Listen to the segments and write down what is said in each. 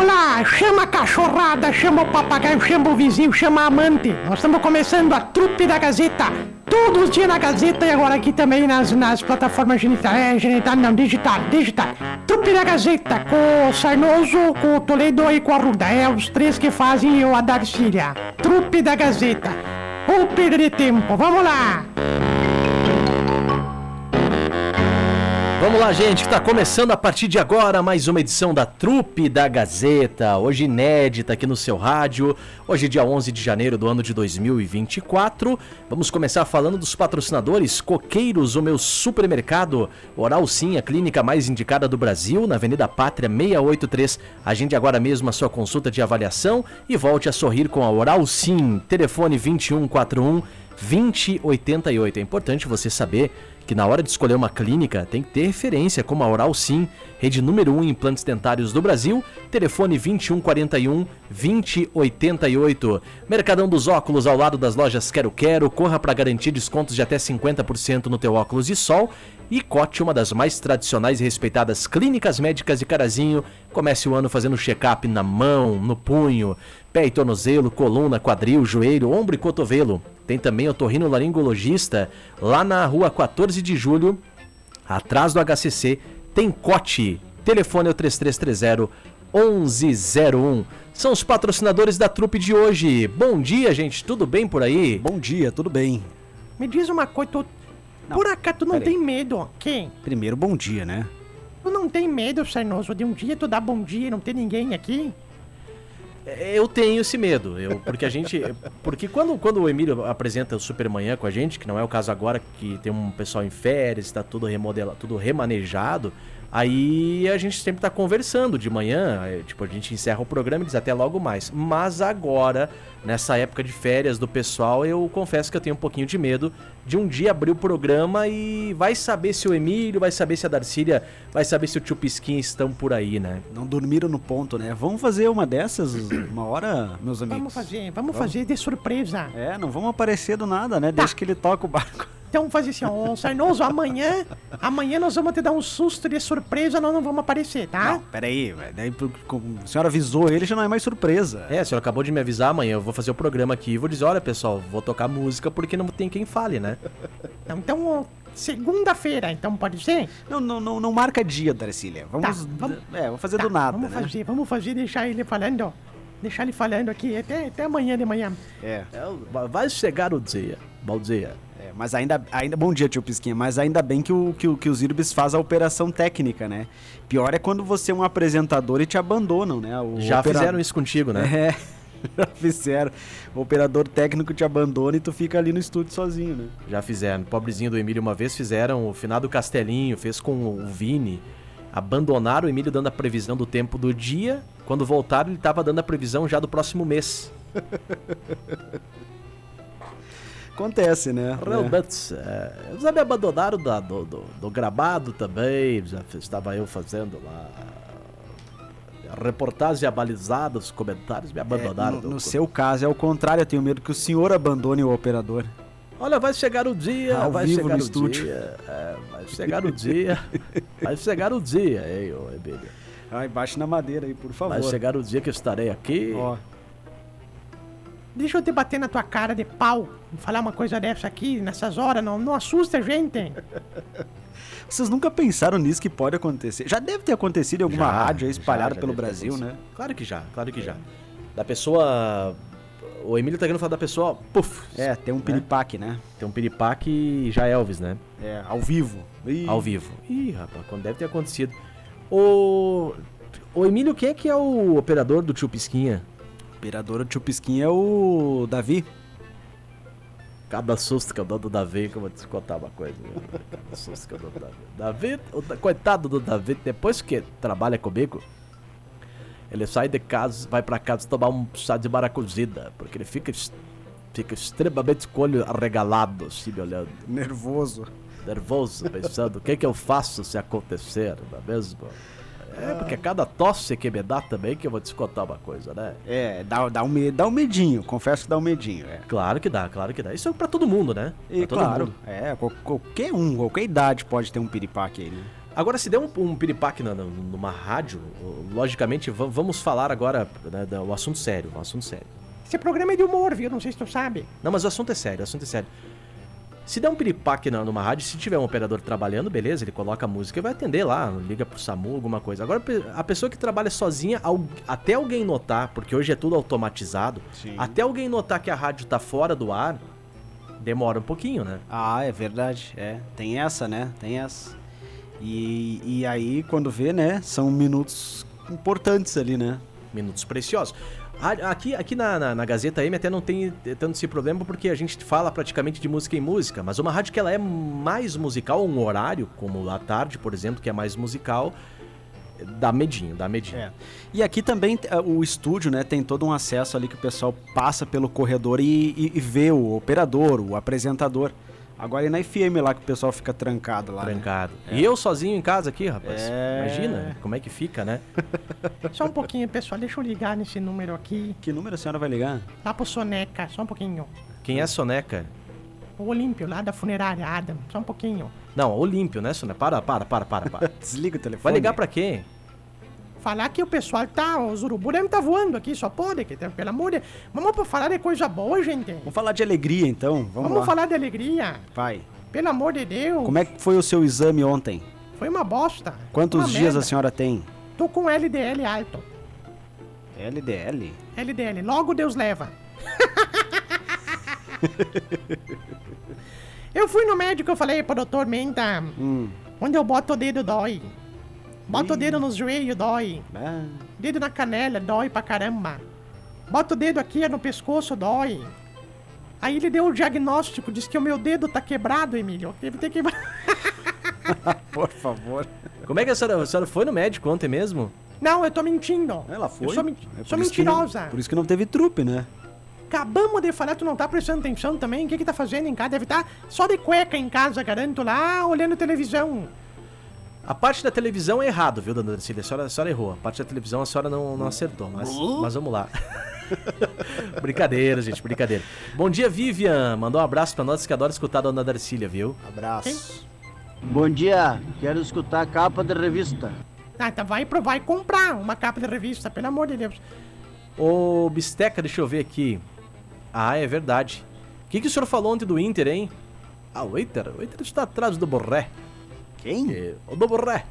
Vamos lá, chama a cachorrada, chama o papagaio, chama o vizinho, chama a amante. Nós estamos começando a trupe da Gazeta. Todos os dias na Gazeta e agora aqui também nas, nas plataformas genital. É, genital não, digital, digital. Trupe da Gazeta, com o Sarnoso, com o Toledo e com a Ruda. É os três que fazem o a Darcília. Trupe da Gazeta. Vou perder tempo, vamos lá. Vamos lá, gente, que tá começando a partir de agora mais uma edição da Trupe da Gazeta, hoje inédita aqui no seu rádio, hoje dia 11 de janeiro do ano de 2024. Vamos começar falando dos patrocinadores Coqueiros, o meu supermercado, Oral Sim, a clínica mais indicada do Brasil, na Avenida Pátria 683. Agende agora mesmo a sua consulta de avaliação e volte a sorrir com a Oral Sim, telefone 2141 2088. É importante você saber que na hora de escolher uma clínica tem que ter referência como a Oral Sim, rede número 1 em implantes dentários do Brasil, telefone 2141 2088. Mercadão dos Óculos ao lado das lojas Quero Quero, corra para garantir descontos de até 50% no teu óculos de sol e Cote, uma das mais tradicionais e respeitadas clínicas médicas de Carazinho, comece o ano fazendo check-up na mão, no punho, pé e tornozelo, coluna, quadril, joelho, ombro e cotovelo. Tem também o torrino laringologista lá na rua 14 de julho, atrás do HCC, tem Cote. Telefone é o 3330 1101. São os patrocinadores da trupe de hoje. Bom dia, gente. Tudo bem por aí? Bom dia, tudo bem? Me diz uma coisa, tu... Não, por acaso tu não peraí. tem medo, quem? Primeiro, bom dia, né? Tu não tem medo, Sarnoso, de um dia tu dar bom dia e não ter ninguém aqui? Eu tenho esse medo, eu, porque a gente. Porque quando, quando o Emílio apresenta o Supermanhã com a gente, que não é o caso agora, que tem um pessoal em férias, está tudo remodelado, tudo remanejado, aí a gente sempre tá conversando de manhã, é, tipo, a gente encerra o programa e diz até logo mais. Mas agora, nessa época de férias do pessoal, eu confesso que eu tenho um pouquinho de medo de um dia abrir o programa e vai saber se o Emílio, vai saber se a Darcília, vai saber se o tio Pisquinha estão por aí, né? Não dormiram no ponto, né? Vamos fazer uma dessas uma hora, meus amigos. Vamos fazer, vamos, fazer de surpresa. É, não vamos aparecer do nada, né? Deixa que ele toca o barco. Então vamos fazer assim, ó, Sarnoso, amanhã, amanhã nós vamos te dar um susto de surpresa, nós não vamos aparecer, tá? Não, peraí, velho. Daí, a senhora avisou ele, já não é mais surpresa. É, a senhora acabou de me avisar amanhã, eu vou fazer o programa aqui e vou dizer, olha pessoal, vou tocar música porque não tem quem fale, né? Então, então segunda-feira, então pode ser? Não, não, não, não marca dia, Darcília. Vamos. Tá, vamos- É, vamos fazer Tá, do nada, Vamos né? fazer, vamos fazer, deixar ele falando, ó. Deixar ele falando aqui até, até amanhã de manhã. É, vai chegar o dia, bom dia. É, mas ainda, ainda. Bom dia, tio Pisquinha. Mas ainda bem que o, que, o- que os Irbis faz a operação técnica, né? Pior é quando você é um apresentador e te abandonam, né? O Já opera- fizeram isso contigo, né? É, já fizeram. O operador técnico te abandona e tu fica ali no estúdio sozinho, né? Já fizeram. Pobrezinho do Emílio uma vez fizeram o finado Castelinho, fez com o Vini. Abandonaram o Emílio dando a previsão do tempo do dia. Quando voltaram, ele tava dando a previsão já do próximo mês. Acontece, né? Realmente, é, eles já me abandonaram da- do, do, do gramado também, já estava eu fazendo lá reportagem abalizada, os comentários me É, abandonaram. no do- no seu caso é o contrário, eu tenho medo que o senhor abandone o operador. Olha, vai chegar o dia, Ao vai vivo chegar no o estúdio. dia, é, vai chegar o dia, vai chegar o dia, hein, ô Emílio. Ai, baixe na madeira aí, por favor. Vai chegar o dia que eu estarei aqui. Ó, Deixa eu te bater na tua cara de pau falar uma coisa dessa aqui, nessas horas, não, não assusta a gente. vocês nunca pensaram nisso que pode acontecer? Já deve ter acontecido em alguma Já, rádio aí espalhada já, já pelo Brasil, né? Claro que já, claro que já. Da pessoa. O Emílio tá querendo falar da pessoa, puf, É, tem um piripaque, né? tem um piripaque e já Elvis, né? É, ao vivo. Ih, Ao vivo. Ih, rapaz, quando deve ter acontecido. O. O Emílio, quem é que é o operador do tio Pisquinha? O operador do tio Pisquinha é o Davi. Cada susto que eu dou do Davi, que eu vou te contar uma coisa. Cada susto que eu dou do Davi. Davi, o coitado do Davi, depois que trabalha comigo, ele sai de casa, vai pra casa tomar um chá de maracujida, porque ele fica, fica extremamente com o olho arregalado, assim, me olhando, Nervoso. nervoso, pensando, o que que eu faço se acontecer, não é mesmo? É, porque cada tosse que me dá também, que eu vou te contar uma coisa, né? É, dá, dá, um, dá um medinho, confesso que dá um medinho. É. Claro que dá, claro que dá. Isso é pra todo mundo, né? E pra todo claro, mundo. é, qual- qualquer um, qualquer idade pode ter um piripaque aí, né? Agora, se der um, um piripaque na- numa rádio, logicamente, va- vamos falar agora né, da- o assunto sério, o assunto sério. Esse programa é de humor, viu? Não sei se tu sabe. Não, mas o assunto é sério, o assunto é sério. Se der um piripaque na- numa rádio, se tiver um operador trabalhando, beleza, ele coloca a música e vai atender lá, liga pro SAMU, alguma coisa. Agora, a pessoa que trabalha sozinha, até alguém notar, porque hoje é tudo automatizado, Sim. até alguém notar que a rádio tá fora do ar, demora um pouquinho, né? Ah, é verdade. É, tem essa, né? Tem essa. E, e aí, quando vê, né? São minutos importantes ali, né? Minutos preciosos. Aqui, aqui na, na, na Gazeta M até não tem tanto esse problema porque a gente fala praticamente de música em música, mas uma rádio que ela é mais musical, um horário, como a tarde, por exemplo, que é mais musical, dá medinho, dá medinho. É. E aqui também eh, o estúdio, né, tem todo um acesso ali que o pessoal passa pelo corredor e, e- e vê o operador, o apresentador. Agora e na FM lá que o pessoal fica trancado lá. né? Trancado. E eu sozinho em casa aqui, rapaz. É. Imagina como é que fica, né? Só um pouquinho, pessoal. Deixa eu ligar nesse número aqui. Que número a senhora vai ligar? Lá pro Soneca. Só um pouquinho. Quem é Soneca? O Olímpio, lá da funerária Adam. Só um pouquinho. Não, Olímpio, né, Soneca? Para, para, para, para, para. Desliga o telefone. Vai ligar pra quem? Falar que o pessoal tá... Os urubu devem tá voando aqui. Só pode. Que, pelo amor de... Vamos falar de coisa boa, gente. Vamos falar de alegria então. Vamos, Vamos lá. falar de alegria. Vai. Pelo amor de Deus. Como é que foi o seu exame ontem? Foi uma bosta. Quantos Uma dias merda. a senhora tem? Tô com LDL alto. LDL? LDL. Logo Deus leva. eu fui no médico, eu falei pro doutor Menta, Hum. onde eu boto o dedo dói. Boto o dedo nos joelhos, dói. Ah, Dedo na canela, dói pra caramba. Bota o dedo aqui no pescoço, dói. Aí ele deu o diagnóstico, disse que o meu dedo tá quebrado, Emílio. Deve ter quebrado. por favor. Como é que a senhora, a senhora foi no médico ontem mesmo? Não, eu tô mentindo. Ela foi. Eu sou, menti- É sou que não- mentirosa. por isso que não teve trupe, né? Acabamos de falar, tu não tá prestando atenção também? O que que tá fazendo em casa? Deve estar só de cueca em casa, garanto, lá, olhando televisão. A parte da televisão é errado, viu, dona Darcília? A senhora, a senhora errou. A parte da televisão a senhora não, não acertou, mas, mas vamos lá. brincadeira, gente, brincadeira. Bom dia, Vivian. Mandou um abraço pra nós que adora escutar a dona Darcília, viu? Abraço. Bom dia, quero escutar a capa da revista. Ah, então vai, pro- vai comprar uma capa de revista, pelo amor de Deus. Ô, Bisteca, deixa eu ver aqui. Ah, é verdade. O que, que o senhor falou ontem do Inter, hein? Ah, o Inter, o Inter está atrás do Borré. Quem? O do Borré.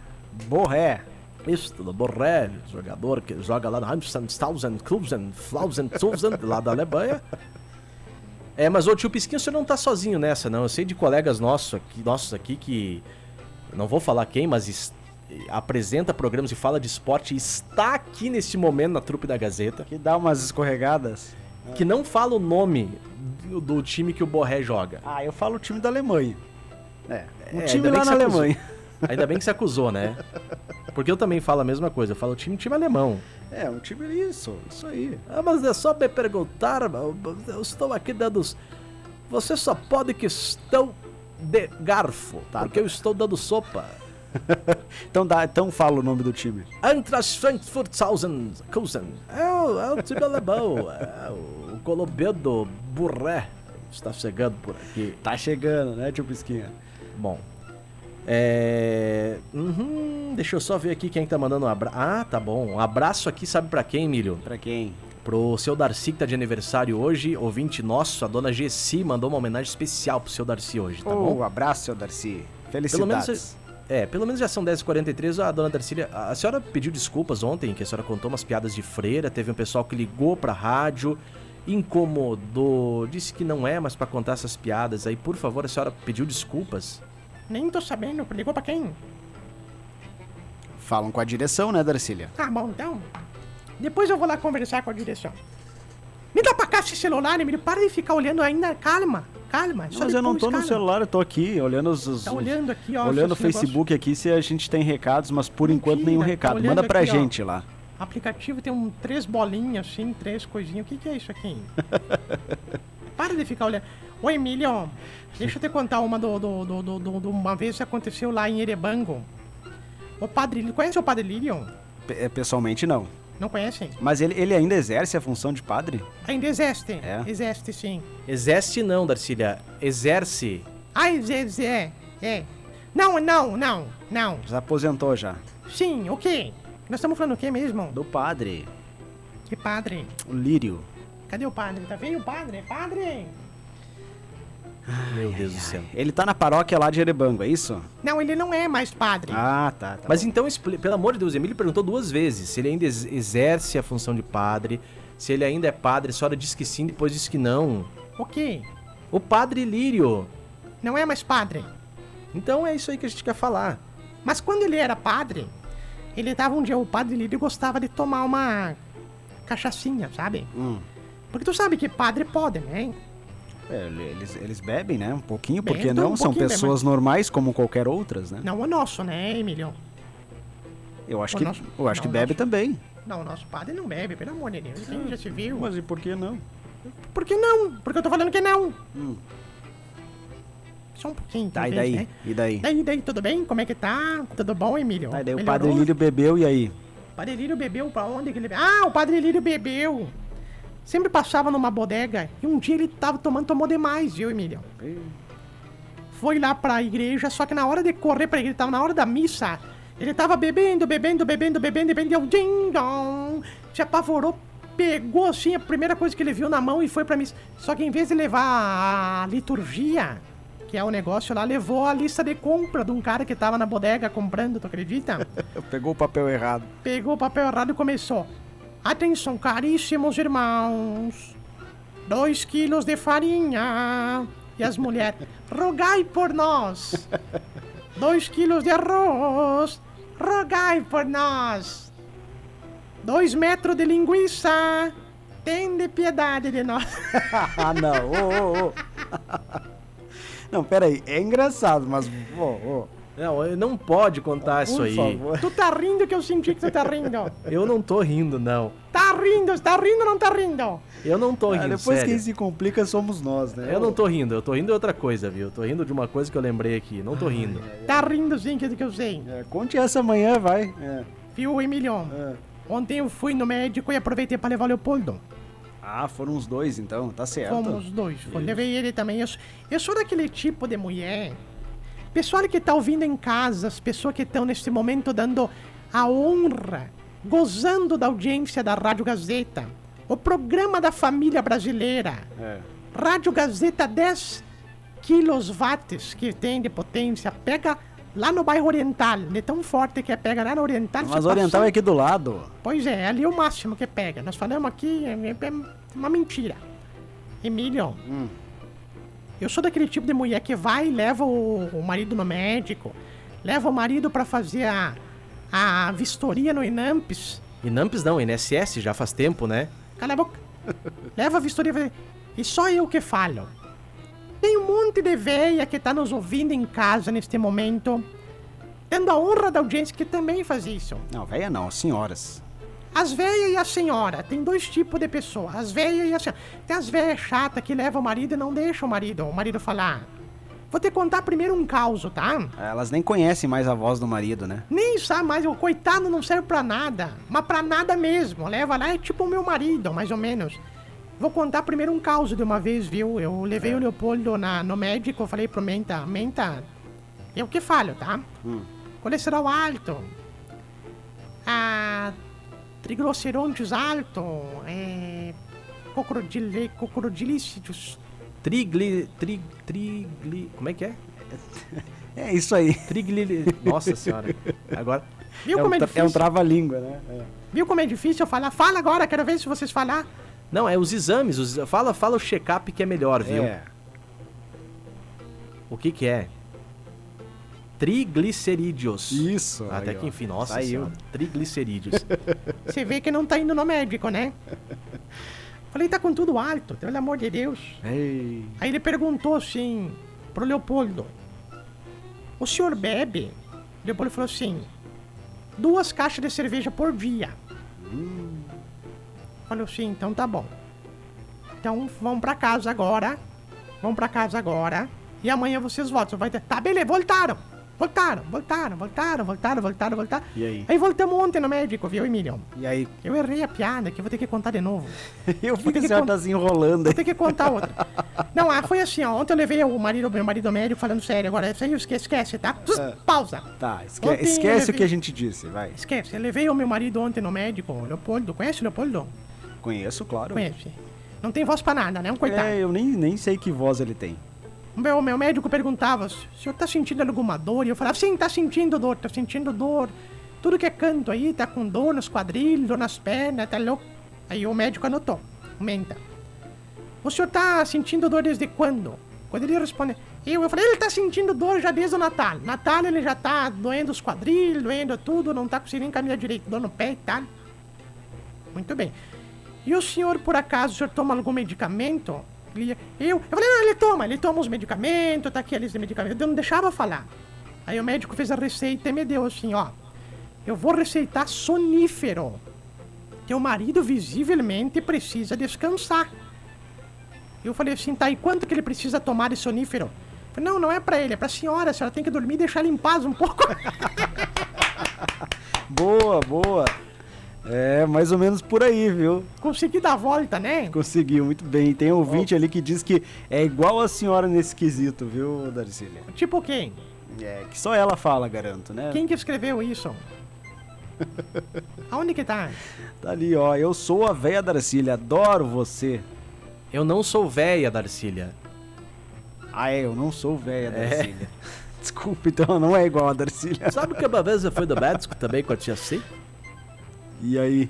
Borré. Isso, do Borré, jogador que joga lá no Heimstandstausen, Klubsen, Flausen, Zulsen, lá da Alemanha. É, mas ô tio Pisquinho, o senhor não tá sozinho nessa, não. Eu sei de colegas nossos aqui, nossos aqui que. Não vou falar quem, mas es- apresenta programas e fala de esporte e está aqui neste momento na trupe da Gazeta, Que dá umas escorregadas. que não fala o nome do, do time que o Borré joga. Ah, eu falo o time da Alemanha. É, um É, time lá na. Alemanha. Ainda bem que se acusou, né? Porque eu também falo a mesma coisa. Eu falo time, time alemão. É, um time isso, isso aí. Ah, mas é só me perguntar, eu estou aqui dando. Você só pode que estão de garfo, Tá, porque eu estou dando sopa. Então, dá, então fala o nome do time. Eintracht Frankfurthausen Kusen. É o, é o time alemão. É o colombiano Burré está chegando por aqui. Tá chegando, né, tio Pisquinha? Bom. É. Uhum, deixa eu só ver aqui quem que tá mandando um abraço. Ah, tá bom. Um abraço aqui, sabe pra quem, Emílio? Pra quem? Pro seu Darcy que tá de aniversário hoje, ouvinte nosso, a dona Gessi mandou uma homenagem especial pro seu Darcy hoje, tá oh, bom? abraço, seu Darcy. Pelo Felicidades. menos, é, pelo menos já são 10h43, a dona Darcília, a senhora pediu desculpas ontem, que a senhora contou umas piadas de freira, teve um pessoal que ligou pra rádio, incomodou, disse que não é mais pra contar essas piadas aí, por favor, a senhora pediu desculpas? Nem tô sabendo. Ligou pra quem? Falam com a direção, né, Darcília? Tá bom, então. Depois eu vou lá conversar com a direção. Me dá pra cá esse celular, Emílio. Para de ficar olhando ainda. Calma, calma. Não, mas eu não tô no celular, eu tô aqui, olhando os... os- Tá olhando aqui, ó. olhando o. Facebook aqui se a gente tem recados, mas por enquanto Mentira, nenhum tá recado. Manda pra aqui, ó. gente lá. aplicativo tem um três bolinhas assim, três coisinhas. O que, que é isso aqui? Para de ficar olhando. Ô Emílio, deixa eu te contar uma do, do, do, do- do- do- uma vez que aconteceu lá em Erebango. O padre Lírio, conhece o padre Lírio? Pe- é, Pessoalmente não. Não conhecem? Mas ele, ele ainda exerce a função de padre? Ainda existe. É? Existe, sim. Exerce não, Darcília, exerce. Ah, exerce, é. É. Não, não, não, não. Já aposentou já. Sim, o quê? Nós estamos falando o quê mesmo? Do padre, Que padre? o Lírio. Cadê o padre? Tá vendo o padre? Padre! Meu Deus do céu. Ele tá na paróquia lá de Erebango, é isso? Não, ele não é mais padre. Ah, tá. tá Mas bom. então, pelo amor de Deus, Emílio perguntou duas vezes se ele ainda ex- exerce a função de padre, se ele ainda é padre. A senhora disse que sim, depois disse que não. O quê? O padre Lírio. Não é mais padre. Então é isso aí que a gente quer falar. Mas quando ele era padre, ele tava um dia, o padre Lírio gostava de tomar uma cachaçinha, sabe? Hum. Porque tu sabe que padre pode, né? É, eles, eles bebem, né? Um pouquinho, porque Bebem um não? São pessoas normais como qualquer outras, né? Não o nosso, né, Emílio? Eu acho O que, nosso- eu acho que não, o bebe nosso- também. Não, o nosso padre não bebe, pelo amor de Deus. Quem já se viu? Mas e por que não? Por que não? Porque eu tô falando que não. Hum. Só um pouquinho, Tá, e daí? né? E daí? Daí, daí, tudo bem? Como é que tá? Tudo bom, Emílio? Tá, e daí o Melhorou? padre Lírio bebeu e aí? O Padre Lírio bebeu pra onde que ele Ah, o Padre Lírio bebeu. Sempre passava numa bodega e um dia ele tava tomando, tomou demais, viu, Emílio? Foi lá pra igreja, só que na hora de correr pra igreja, tava na hora da missa, ele tava bebendo, bebendo, bebendo, bebendo, bebendo, e deu ding dong, se apavorou, pegou assim a primeira coisa que ele viu na mão e foi pra missa. Só que em vez de levar a liturgia, que é o negócio lá, levou a lista de compra de um cara que tava na bodega comprando, tu acredita? Pegou o papel errado. pegou o papel errado e começou. Atenção, caríssimos irmãos. Dois quilos de farinha. E as mulheres, rogai por nós. Dois quilos de arroz. Rogai por nós. Dois metros de linguiça. Tende piedade de nós. ah, não. Ô, ô, ô. Não, peraí. É engraçado, mas... Ô, ô. Não, não pode contar isso Por aí. favor. tu tá rindo que eu senti que tu tá rindo. Eu não tô rindo, não. Tá rindo, tá rindo ou não tá rindo? Eu não tô Ah, rindo, depois sério. quem se complica somos nós, né? Eu não tô rindo, eu tô rindo de outra coisa, viu? Eu tô rindo de uma coisa que eu lembrei aqui. Não tô rindo. Tá rindo sim, que é do que eu sei. É, conte essa amanhã, vai. É, Viu, Emilion? é. Ontem eu fui no médico e aproveitei para levar o Leopoldo. Ah, foram os dois, então. Tá certo. Fomos os dois. Levei ele também. Eu, sou- eu sou daquele tipo de mulher. Pessoal que tá ouvindo em casa, as pessoas que estão nesse momento dando a honra, gozando da audiência da Rádio Gazeta. O programa da família brasileira. É. Rádio Gazeta 10 quilos watts que tem de potência. Pega lá no bairro Oriental. Não é tão forte que é pega lá no Oriental. Mas Oriental passa- é aqui do lado. Pois é, ali é o máximo que pega. Nós falamos aqui, é, é uma mentira. Emílio, Hum. Eu sou daquele tipo de mulher que vai e leva o, o marido no médico, leva o marido pra fazer a, a vistoria no Inampes. E Nampes não, INSS já faz tempo, né? Cala a boca. leva a vistoria e só eu que falo. Tem um monte de véia que tá nos ouvindo em casa neste momento, tendo a honra da audiência que também faz isso. Não, velha não, senhoras. As velhas e a senhora, tem dois tipos de pessoas, as velhas e a senhora. Tem as velhas chatas que levam o marido e não deixam o marido, o marido falar. Vou te contar primeiro um caos, tá? Elas nem conhecem mais a voz do marido, né? Nem sabe mais, o coitado não serve pra nada, mas pra nada mesmo. Leva lá, é tipo o meu marido, mais ou menos. Vou contar primeiro um caos de uma vez, viu? Eu levei o Leopoldo na, no médico, falei pro Menta, Menta, eu que falo, tá? Hum. Colesterol alto, a triglicerontes alto, é, crocodile, crocodilícidos, Trigli. Tri, trigli. Como é que é? É isso aí. Trigli. Nossa senhora. Agora. Viu é, como um é difícil? é um trava-língua, né? É. Viu como é difícil eu falar? Fala agora, quero ver se vocês falar. Não, é os exames. Os, fala, fala o check-up que é melhor, viu? É. O que que é? Triglicerídeos. Isso. Até aí, que enfim, nossa Saiu. senhora. Triglicerídeos. Você vê que não tá indo no médico, né? Falei, tá com tudo alto, pelo amor de Deus. Ei. Aí ele perguntou assim pro Leopoldo: O senhor bebe? O Leopoldo falou assim: duas caixas de cerveja por dia. Falou assim, então tá bom. Então vão pra casa agora. Vão pra casa agora. E amanhã vocês voltam. Vai ter... Tá, beleza, voltaram. Voltaram, voltaram, voltaram, voltaram, voltaram, voltaram. E aí? Aí voltamos ontem no médico, viu, Emílio? E aí, Eu errei a piada, que eu vou ter que contar de novo. eu vi que já con- tá se enrolando Vou ter que contar outra. Não, ah, foi assim, ó. Ontem eu levei o marido, meu marido médico falando sério. Agora, isso aí esquece, esquece tá? Tus, Pausa. Tá, esque- Ontem esquece o levei- que a gente disse, vai. Esquece. Eu levei o meu marido ontem no médico, o Leopoldo. Conhece o Leopoldo? Conheço, claro. Conhece. Não tem voz pra nada, né? Um coitado. É, eu nem, nem sei que voz ele tem. Meu, meu médico perguntava, o senhor tá sentindo alguma dor? E eu falava, sim, tá sentindo dor, tá sentindo dor. Tudo que é canto aí, tá com dor nos quadris, dor nas pernas, tá louco. Aí o médico anotou, aumenta. O senhor tá sentindo dor desde quando? Quando ele responde, eu, eu falei, ele tá sentindo dor já desde o Natal. Natal ele já tá doendo os quadris, doendo tudo, não tá conseguindo caminhar direito, dor no pé e tal. Muito bem. E o senhor, por acaso, o senhor toma algum medicamento? Eu, eu falei, não, ele toma, ele toma os medicamentos, tá aqui a lista de medicamentos. Eu não deixava falar. Aí o médico fez a receita e me deu assim, ó. Eu vou receitar sonífero. Teu marido visivelmente precisa descansar. Eu falei assim, tá, e quanto que ele precisa tomar de sonífero? Falei, não, não é pra ele, é pra senhora. A senhora tem que dormir e deixar ele em paz um pouco. Boa, boa. É, mais ou menos por aí, viu? Consegui dar a volta, né? Conseguiu, muito bem. Tem ouvinte ali que diz que é igual a senhora nesse quesito, viu, Darcília? Tipo quem? É, que só ela fala, garanto, né? Quem que escreveu isso? Aonde que tá? Tá ali, ó. Eu sou a véia Darcília, adoro você. Eu não sou véia, Darcília. Ah, é, eu não sou véia É. Darcília. Desculpa, então não é igual a Darcília. Sabe que uma vez eu fui no médico também com a tia C? E aí?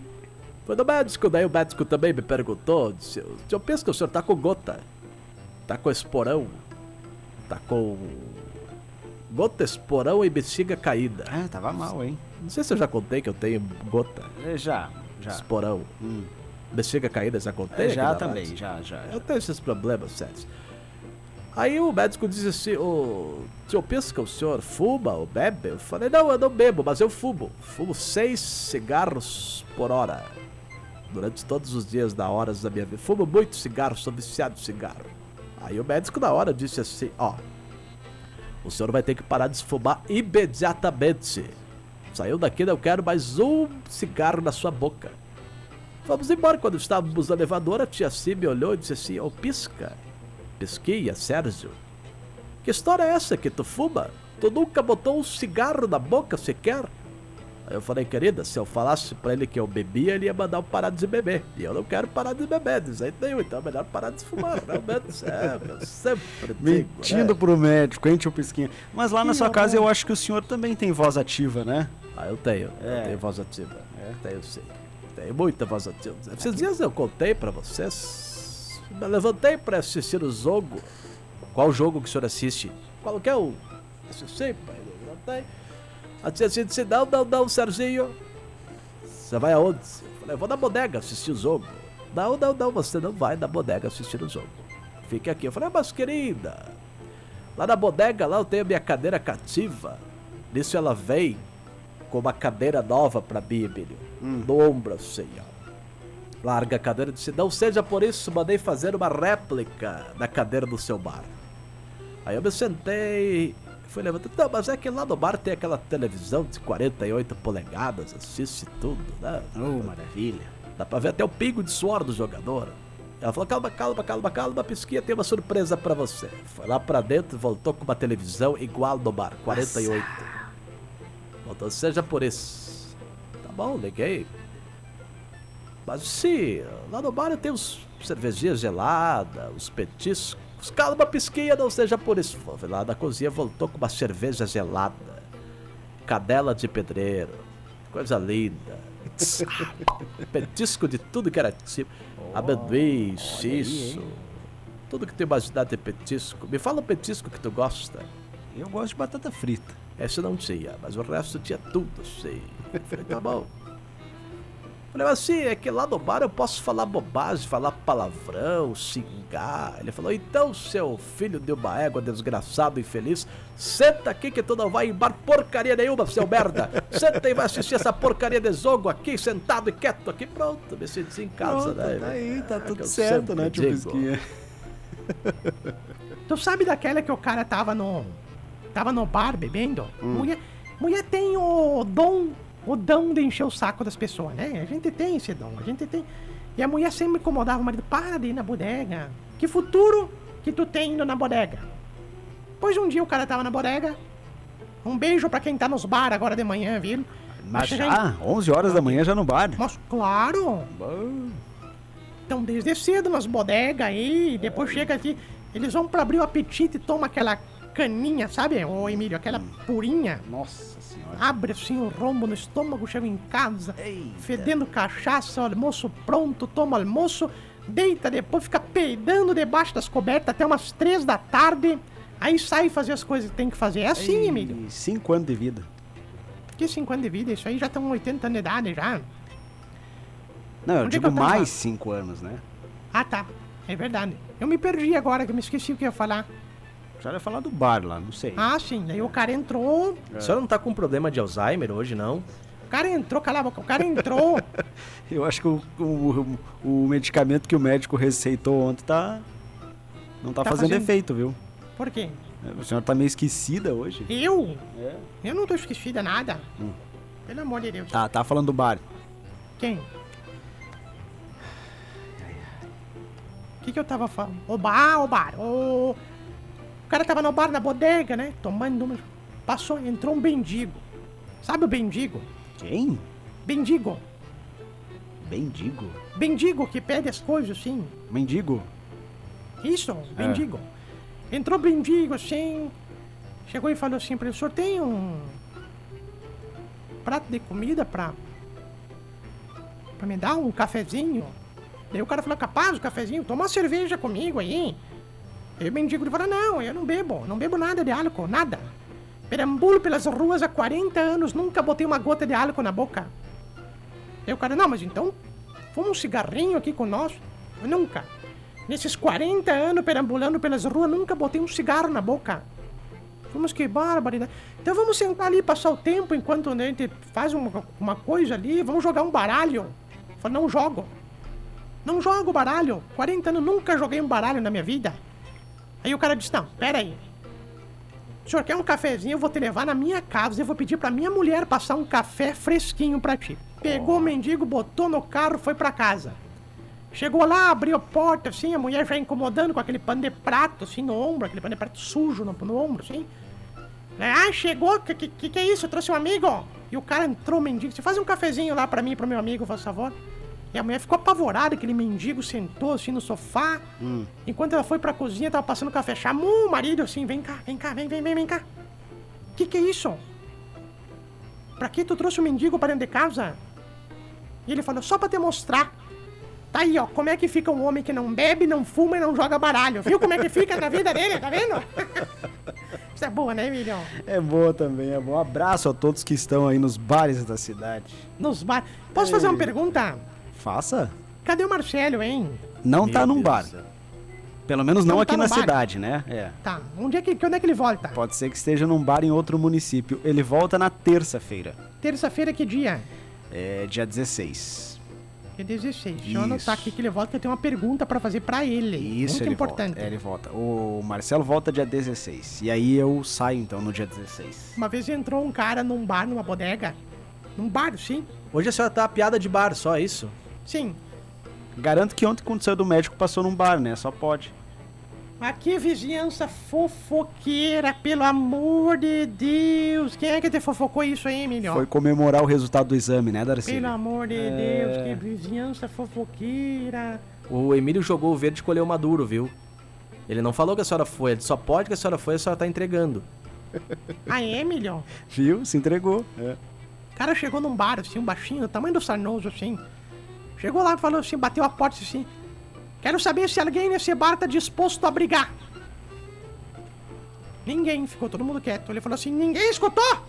Foi no médico, daí o médico também me perguntou, disse, eu penso que o senhor tá com gota, tá com esporão, tá com gota, esporão e bexiga caída. Ah, tava mal, hein? Não sei se eu já contei que eu tenho gota, É, já, já. esporão, Hum. bexiga caída, já contei? É, aqui já também, rádio? já, já. Eu tenho esses problemas sérios. Aí o médico disse assim, o senhor que o senhor fuma ou bebe? Eu falei, não, eu não bebo, mas eu fumo. Fumo seis cigarros por hora. Durante todos os dias da horas da minha vida. Fumo muito cigarro, sou viciado em cigarro. Aí o médico na hora disse assim, ó. O senhor vai ter que parar de fumar imediatamente. Saiu daqui, não quero mais um cigarro na sua boca. Vamos embora. Quando estávamos no elevador, a tia C me olhou e disse assim: Ô pisca, pesquia, Sérgio. Que história é essa que tu fuma? Tu nunca botou um cigarro na boca sequer? Aí eu falei, querida, se eu falasse pra ele que eu bebia, ele ia mandar eu parar de beber. E eu não quero parar de beber, de jeito nenhum, então é melhor parar de fumar, realmente. É, eu sempre digo, Mentindo né? pro médico, hein, tio Pisquinha? Mas lá na Que sua casa eu acho que o senhor também tem voz ativa, né? Ah, eu tenho. É. Eu tenho voz ativa. É, tenho sim. Tenho muita voz ativa. Esses dias eu contei pra vocês. Me levantei pra assistir o jogo. Qual jogo que o senhor assiste? Qual que é o. Assisti, pai. Levantei. A tia assim disse: Não, não, não, Serginho. Você vai aonde? Eu falei: Eu vou na bodega assistir o jogo. Não, não, não, você não vai na bodega assistir o jogo. Fique aqui. Eu falei: Mas querida. Lá na bodega, lá eu tenho a minha cadeira cativa. Nisso ela vem com uma cadeira nova pra mim, Emílio. No ombro, assim, ó. Larga a cadeira e disse: Não seja por isso, mandei fazer uma réplica da cadeira do seu bar. Aí eu me sentei, fui levantando. Não, mas é que lá no bar tem aquela televisão de 48 polegadas, assiste tudo, né? Oh, maravilha. Dá pra ver até o pingo de suor do jogador. Ela falou: calma, calma, calma, calma, pesquinha, tem uma surpresa pra você. Foi lá pra dentro e voltou com uma televisão igual no bar, 48. Voltou, seja por isso. Tá bom, liguei. Mas sim, lá no bar tem uns cervejinhas geladas, uns petiscos. Calma, pesquinha, não seja por isso. Foi lá na cozinha, voltou com uma cerveja gelada. Cadela de pedreiro. Coisa linda. Petisco de tudo que era tipo. Amendoim, xiço. Tudo que tu imaginar de petisco. Me fala o petisco que tu gosta. Eu gosto de batata frita. Esse não tinha, mas o resto tinha tudo. Eu Falei, tá bom. Falei, mas assim, é que lá no bar eu posso falar bobagem, falar palavrão, xingar. Ele falou, então, seu filho de uma égua, desgraçado, infeliz, senta aqui que tu não vai em bar porcaria nenhuma, seu merda. Senta e vai assistir essa porcaria de jogo aqui, sentado e quieto aqui. Pronto, me senti em casa, Pronto, né? tá aí, tá É tudo certo, né, tio. Pisquinha? Tu sabe daquela que o cara tava no. tava no bar bebendo. Mulher, mulher tem o dom, o dom de encher o saco das pessoas, né? A gente tem esse dom, a gente tem. E a mulher sempre incomodava o marido, para de ir na bodega. Que futuro que tu tem indo na bodega? Pois um dia o cara tava na bodega. Um beijo pra quem tá nos bar agora de manhã, viu? Mas já, 11 horas da manhã já no bar. Mas claro! Então, desde cedo nas bodegas aí, depois chega aqui, eles vão pra abrir o apetite e toma aquela caninha, sabe, ô Emílio? Aquela purinha. Nossa. Abre assim o rombo no estômago, chega em casa, fedendo cachaça, almoço pronto, toma almoço, deita depois, fica peidando debaixo das cobertas até umas três da tarde, aí sai fazer as coisas que tem que fazer. É assim, Emílio. 5 anos de vida. Que 50 de vida, isso aí já estão 80 anos de idade já. Não, eu Onde é digo eu tava? mais 5 anos, né? Ah, tá. É verdade. Eu me perdi agora, que eu me esqueci o que eu ia falar. Já ia falar do bar lá, não sei. Ah, sim. Daí o cara entrou. A senhora não tá com problema de Alzheimer hoje, não? O cara entrou, cala a boca. O cara entrou. Eu acho que o, o, o medicamento que o médico receitou ontem tá. Não tá, Tá fazendo, fazendo- efeito, viu? Por quê? A senhora tá meio esquecida hoje. Eu? É. Eu não tô esquecida nada. Pelo amor de Deus. Tá, tá falando do bar. Quem? O que, que eu tava falando? O bar, o bar. O... o cara tava no bar, na bodega, né? Tomando uma... Passou, entrou um bendigo. Sabe o bendigo? Quem? Bendigo. Mendigo? Bendigo que pede as coisas, assim. Mendigo? Isso, bendigo. Entrou bendigo assim, chegou e falou assim para ele, o senhor tem um prato de comida pra, pra me dar um cafezinho? Daí o cara falou, capaz, o cafezinho, toma uma cerveja comigo aí. Aí o mendigo ele falou, não, eu não bebo, não bebo nada de álcool, nada. Perambulo pelas ruas há 40 anos, nunca botei uma gota de álcool na boca. Aí o cara, não, mas então, fuma um cigarrinho aqui com nós? Nunca. Nesses 40 anos perambulando pelas ruas, nunca botei um cigarro na boca. Vamos que barbaridade. Então vamos sentar ali e passar o tempo enquanto né, a gente faz uma, uma coisa ali, vamos jogar um baralho. Falei, não jogo. Não jogo baralho. 40 anos nunca joguei um baralho na minha vida. Aí o cara disse, não, pera aí. O senhor quer um cafezinho? Eu vou te levar na minha casa. Eu vou pedir pra minha mulher passar um café fresquinho pra ti. Pegou o mendigo, botou no carro, foi pra casa. Chegou lá, abriu a porta, assim, a mulher já incomodando com aquele pano de prato, assim, no ombro, aquele pano de prato sujo no, no ombro, assim. Ah, chegou, que, que que é isso? Eu trouxe um amigo. E o cara entrou, mendigo, você faz um cafezinho lá pra mim, e pro meu amigo, por favor. E a mulher ficou apavorada, aquele mendigo sentou, assim, no sofá. Enquanto ela foi pra cozinha, tava passando café. Chamou o marido, assim, vem cá, vem cá, vem, vem, vem, vem cá. Que que é isso? Pra que tu trouxe o mendigo pra dentro de casa? E ele falou, só pra te mostrar. Tá aí, ó, como é que fica um homem que não bebe, não fuma e não joga baralho. Viu como é que fica na vida dele, tá vendo? Isso é boa, né, Emílio? É boa também, é bom. Um abraço a todos que estão aí nos bares da cidade. Nos bar... Posso fazer uma pergunta? Faça. Cadê o Marcelo, hein? Não tá Meu num Deus bar. céu. Pelo menos não, Não aqui tá no na bar. cidade, né? É. Tá, onde é que, onde é que ele volta? Pode ser que esteja num bar em outro município. Ele volta na terça-feira. Terça-feira, que dia? É dia 16. É 16. Deixa eu anotar aqui que ele volta, que eu tenho uma pergunta pra fazer pra ele. Isso, Muito ele importante. volta. É, ele volta. O Marcelo volta dia 16. E aí eu saio então no dia 16. Uma vez entrou um cara num bar, numa bodega. Num bar, sim. Hoje a senhora tá a piada de bar, só isso? Sim. Garanto que ontem, quando saiu do médico, passou num bar, né? Só pode. Aqui, vizinhança fofoqueira, pelo amor de Deus. Quem é que te fofocou isso aí, Emílio? Foi comemorar o resultado do exame, né, Darcy? Pelo amor de Deus, que vizinhança fofoqueira. O Emílio jogou o verde e colheu o maduro, viu? Ele não falou que a senhora foi, ele só pode que a senhora foi, a senhora tá entregando. Ah, é, Emílio? Viu? Se entregou. É. O cara chegou num bar, assim, um baixinho, do tamanho do Sarnoso, assim. Chegou lá e falou assim, bateu a porta assim. Quero saber se alguém nesse bar tá disposto a brigar. Ninguém, ficou todo mundo quieto. Ele falou assim, ninguém escutou?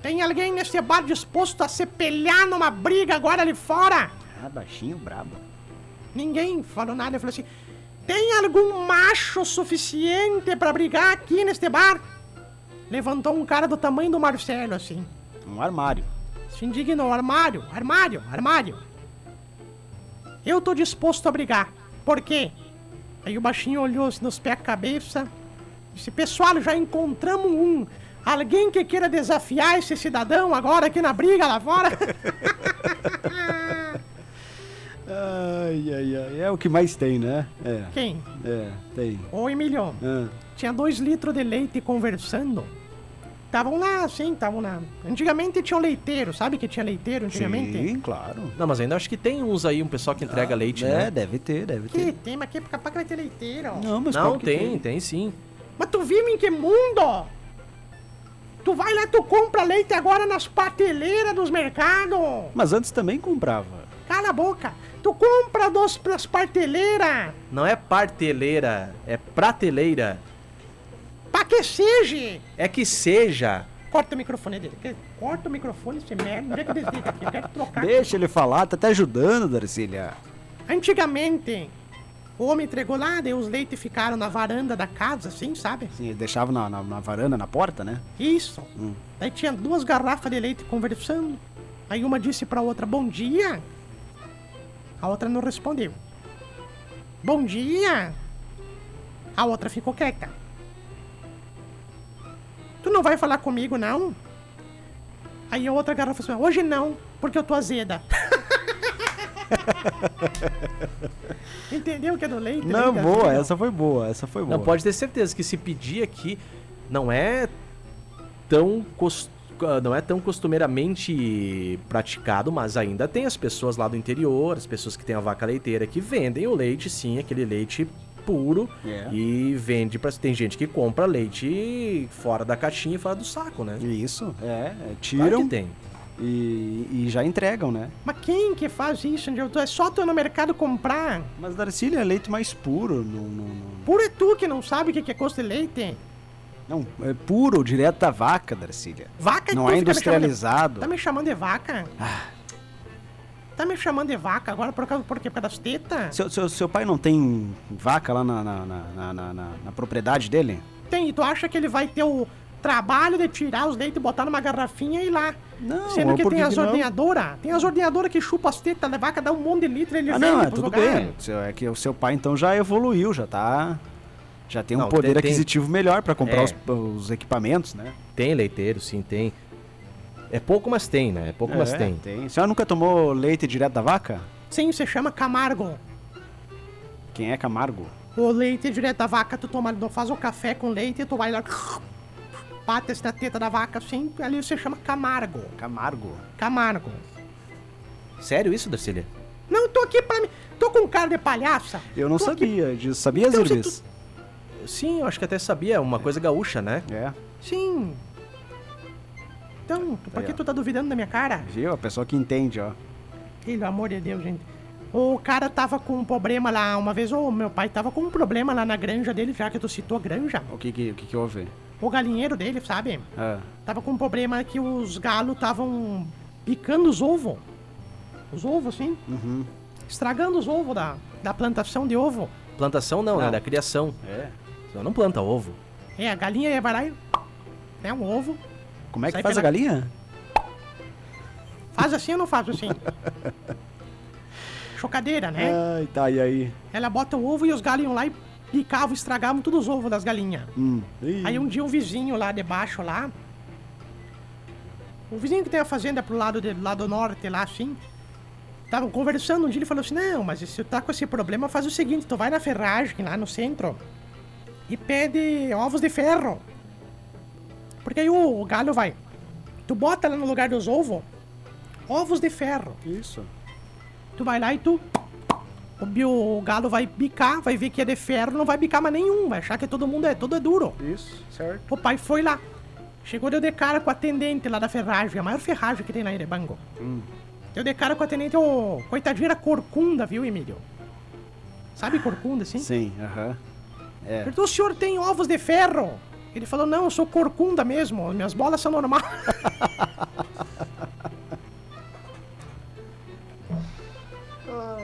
Tem alguém nesse bar disposto a se pelhar numa briga agora ali fora? Ah, baixinho, brabo. Ninguém falou nada. Ele falou assim: Tem algum macho suficiente pra brigar aqui neste bar? Levantou um cara do tamanho do Marcelo, assim. Um armário. Se indignou: Armário, armário, armário. Eu tô disposto a brigar. Por quê? Aí o baixinho olhou assim, nos pés a cabeça. Esse pessoal já encontramos um. Alguém que queira desafiar esse cidadão agora aqui na briga lá fora? Ai, ai, ai. É o que mais tem, né? É. Quem? É, tem. Ô, Emilhão. Ah, Tinha dois litros de leite conversando. Estavam lá, assim, estavam lá. Antigamente tinha um leiteiro, sabe que tinha leiteiro antigamente? sim, claro. Não, mas ainda acho que tem uns aí, um pessoal que entrega leite, é, né? deve ter, deve Que ter. tem, mas que capaz que vai ter leiteiro. Não, mas Não, que tem, tem sim. Mas tu vive em que mundo? Tu vai lá, tu compra leite agora nas prateleiras dos mercados. Mas antes também comprava. Cala a boca. Tu compra dos, das prateleiras. Não é parteleira, é prateleira. Pra que seja? É que seja. Corta o microfone dele. Corta o microfone, esse merda. Onde é que eu desligo aqui? Eu quero trocar. Deixa ele falar, tá até ajudando, Darcília. Antigamente, o homem entregou lá, daí os leites ficaram na varanda da casa, assim, sabe? Sim, deixava na, na, na varanda, na porta, né? Isso. Hum. Daí tinha duas garrafas de leite conversando. Aí uma disse pra outra, bom dia. A outra não respondeu. Bom dia. A outra ficou quieta. Tu não vai falar comigo, não? Aí a outra garrafa falou, hoje não, porque eu tô azeda. Entendeu o que é do leite? Não, Leite boa, essa foi boa, essa foi boa. Não, pode ter certeza que se pedir aqui não é tão ah, não é tão costumeiramente praticado, mas ainda tem as pessoas lá do interior, as pessoas que têm a vaca leiteira que vendem o leite, sim, aquele leite puro É. e vende para tem gente que compra leite fora da caixinha e fora do saco, né? Isso, é, é, Claro tiram que tem. e, e já entregam, né? Mas quem que faz isso? É só tu ir no mercado comprar. Mas Darcília é leite mais puro, não, não, não, Puro é tu que não sabe o que que é gosto de leite. não, é puro, direto da vaca, Darcília. Vaca Não tu é fica me chamando de- industrializado. Tá me chamando de vaca? Ah. Tá me chamando de vaca agora por causa, por quê? Por causa das tetas? Seu, seu, seu pai não tem vaca lá na, na, na, na, na- na- na propriedade dele? Tem, e tu acha que ele vai ter o trabalho de tirar os leites, botar numa garrafinha e ir lá? Não, Sendo que tem as ordenhadoras. Tem as ordenhadoras que chupam as tetas da vaca, dá um monte de litro e ele Ah, não, é tudo lugares. bem. É que o seu pai então já evoluiu, já tá. Já tem um Não, poder tem- tem- aquisitivo melhor pra comprar É. os, os equipamentos, né? Tem leiteiro, sim, tem. É pouco, mas tem, né? É pouco, mas É, tem. tem. A senhora nunca tomou leite direto da vaca? Sim, você chama Camargo. Quem é Camargo? O leite direto da vaca, tu toma, tu faz o café com leite e tu vai lá, bate essa teta da vaca assim, ali você chama Camargo. Camargo. Camargo. Sério isso, Darcília? Não, eu tô aqui pra mim. Tô com cara de palhaça. Eu não Tô aqui- sabia disso. Sabia, Então, se Zirbis? Sim, eu acho que até sabia, é uma coisa gaúcha, né? É. Sim. Então, por Aí, que ó. tu tá duvidando da minha cara? Viu? A pessoa que entende, ó. Pelo amor de Deus, gente. O cara tava com um problema lá, uma vez o meu pai tava com um problema lá na granja dele, já que tu citou a granja. O que que, o que, que houve? O galinheiro dele, sabe? Ah, Tava com um problema que os galos estavam picando os ovos. Os ovos, sim. uhum. Estragando os ovos da, da plantação de ovo. Plantação não, né? Não. Da criação. É. Você não planta ovo. É, a galinha vai lá e. É um ovo. Como é que Sai faz a pela- galinha? Faz assim ou não faz assim? Chocadeira, né? Ai, tá, e aí? Ela bota o ovo e os iam lá e picavam, estragavam todos os ovos das galinhas. Hum. Ih. Aí um dia um vizinho lá debaixo lá. O vizinho que tem a fazenda pro lado, de, lado norte lá, assim. Estavam conversando um dia ele falou assim, não, mas se tu tá com esse problema, faz o seguinte, tu vai na ferragem lá no centro e pede ovos de ferro. Porque aí o, o galho vai. Tu bota lá no lugar dos ovos, ovos de ferro. Isso. Tu vai lá e tu. O, o galo vai bicar, vai ver que é de ferro, não vai bicar mais nenhum, vai achar que todo mundo é, todo é duro. Isso, certo. O pai foi lá. Chegou, deu de cara com o atendente lá da ferragem, a maior ferragem que tem lá em Erebango. Hum. Deu de cara com o atendente, ô, coitadinho era corcunda, viu, Emílio? Sabe corcunda, assim? Sim, aham. É. Perguntou, o senhor tem ovos de ferro? Ele falou, não, eu sou corcunda mesmo, minhas bolas são normais.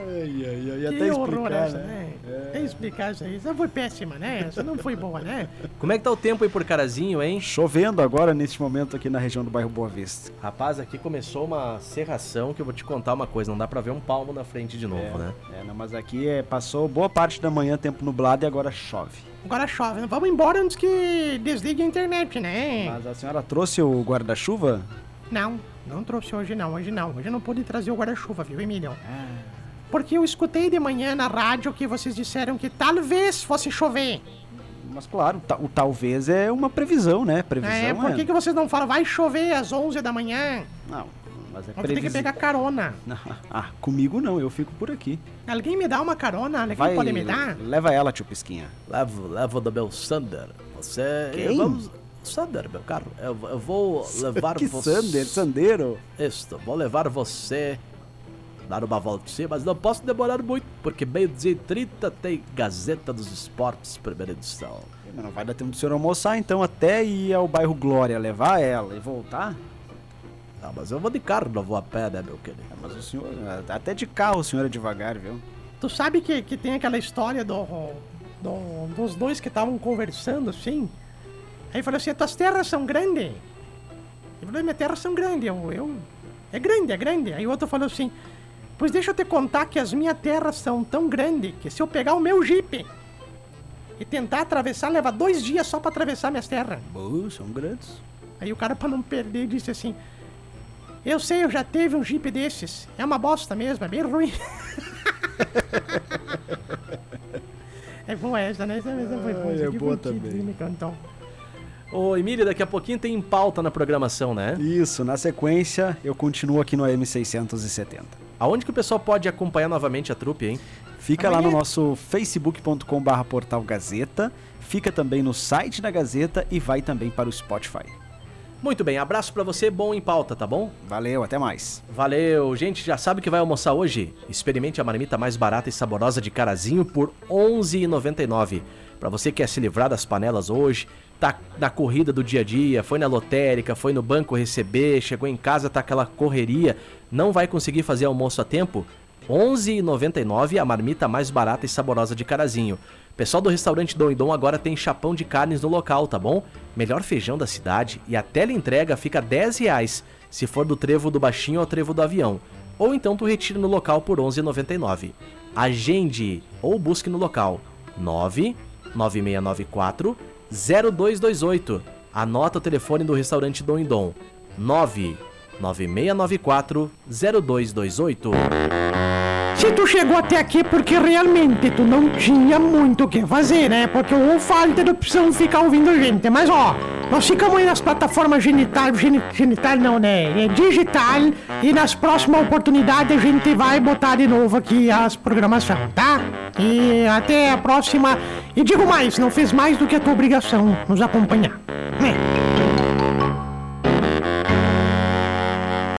Ai, Ai, ai, ai, Que horror essa, né? Até explicar isso aí. Essa foi péssima, né? Essa não foi boa, né? Como é que tá o tempo aí por Carazinho, hein? Chovendo agora neste momento aqui na região do bairro Boa Vista. Rapaz, aqui começou uma serração que eu vou te contar uma coisa, não dá pra ver um palmo na frente de novo, é, né? É, não, mas aqui é, passou boa parte da manhã tempo nublado e agora chove. Agora chove. né? Vamos embora antes que desligue a internet, né? Mas a senhora trouxe o guarda-chuva? Não, não trouxe hoje não, hoje não. Hoje eu não pude trazer o guarda-chuva, viu, Emílio? Porque eu escutei de manhã na rádio que vocês disseram que talvez fosse chover. Mas claro, o talvez é uma previsão, né? Previsão É, por que, que vocês não falam, vai chover às 11 da manhã? Não, mas é Eu vou ter que previsão. pegar carona. Ah, comigo não, eu fico por aqui. Alguém me dá uma carona? Alguém pode me dar? Leva ela, tio Pisquinha. Levo, levo do meu Sander. Você. Quem? Vamos. Sander, meu carro. Eu, eu vou levar que você. Sander, Sandeiro. Isto, vou levar você. Dar uma voltinha, mas não posso demorar muito, porque meio-dia e 30 tem Gazeta dos Esportes, primeira edição. Mas Não vai dar tempo do senhor almoçar, então até ir ao bairro Glória, levar ela e voltar? Ah, mas eu vou de carro, não vou a pé, né, meu querido? Ah, Mas o senhor, até de carro o senhor é devagar, viu? Tu sabe que, que tem aquela história do, do- dos dois que estavam conversando assim? Aí falou assim: tuas terras são grandes? Ele falou: minhas terras são grandes. Eu, eu. É grande, é grande. Aí o outro falou assim: Pois deixa eu te contar que as minhas terras são tão grandes que se eu pegar o meu jipe e tentar atravessar, leva dois dias só pra atravessar minhas terras. Uh, são grandes. Aí o cara, pra não perder, disse assim: Eu sei, eu já teve um jipe desses. É uma bosta mesmo, é bem ruim. é boa essa, né? Essa, essa foi boa. Ai, essa é boa também. me cantou. Ô, Emílio, daqui a pouquinho tem pauta na programação, né? Isso, na sequência eu continuo aqui no AM670. Aonde que o pessoal pode acompanhar novamente a trupe, hein? Fica lá Amanhã- no nosso facebook.com barra portal Gazeta, fica também no site da Gazeta e vai também para o Spotify. Muito bem, abraço pra você, bom em pauta, tá bom? Valeu, até mais. Valeu, gente, já sabe que vai almoçar hoje? Experimente a marmita mais barata e saborosa de Carazinho por R$ 11,99. Pra você que quer se livrar das panelas hoje, tá na corrida do dia a dia, foi na lotérica, foi no banco receber, chegou em casa, tá aquela correria, não vai conseguir fazer almoço a tempo? R$ 11,99 a marmita mais barata e saborosa de Carazinho. Pessoal do restaurante Dom e Dom agora tem chapão de carnes no local, tá bom? Melhor feijão da cidade e a teleentrega fica 10 reais, se for do trevo do baixinho ao trevo do avião. Ou então tu retira no local por R$ 11,99. Agende ou busque no local 99694 0228. Anota o telefone do restaurante Dom e Dom 99694 0228. Se tu chegou até aqui porque realmente tu não tinha muito o que fazer, né? Porque ou falta de opção ficar ouvindo gente. Mas ó, nós ficamos aí nas plataformas genital, geni- genital não, né? É digital. E nas próximas oportunidades a gente vai botar de novo aqui as programações, tá? E até a próxima. E digo mais, não fez mais do que a tua obrigação nos acompanhar. Né?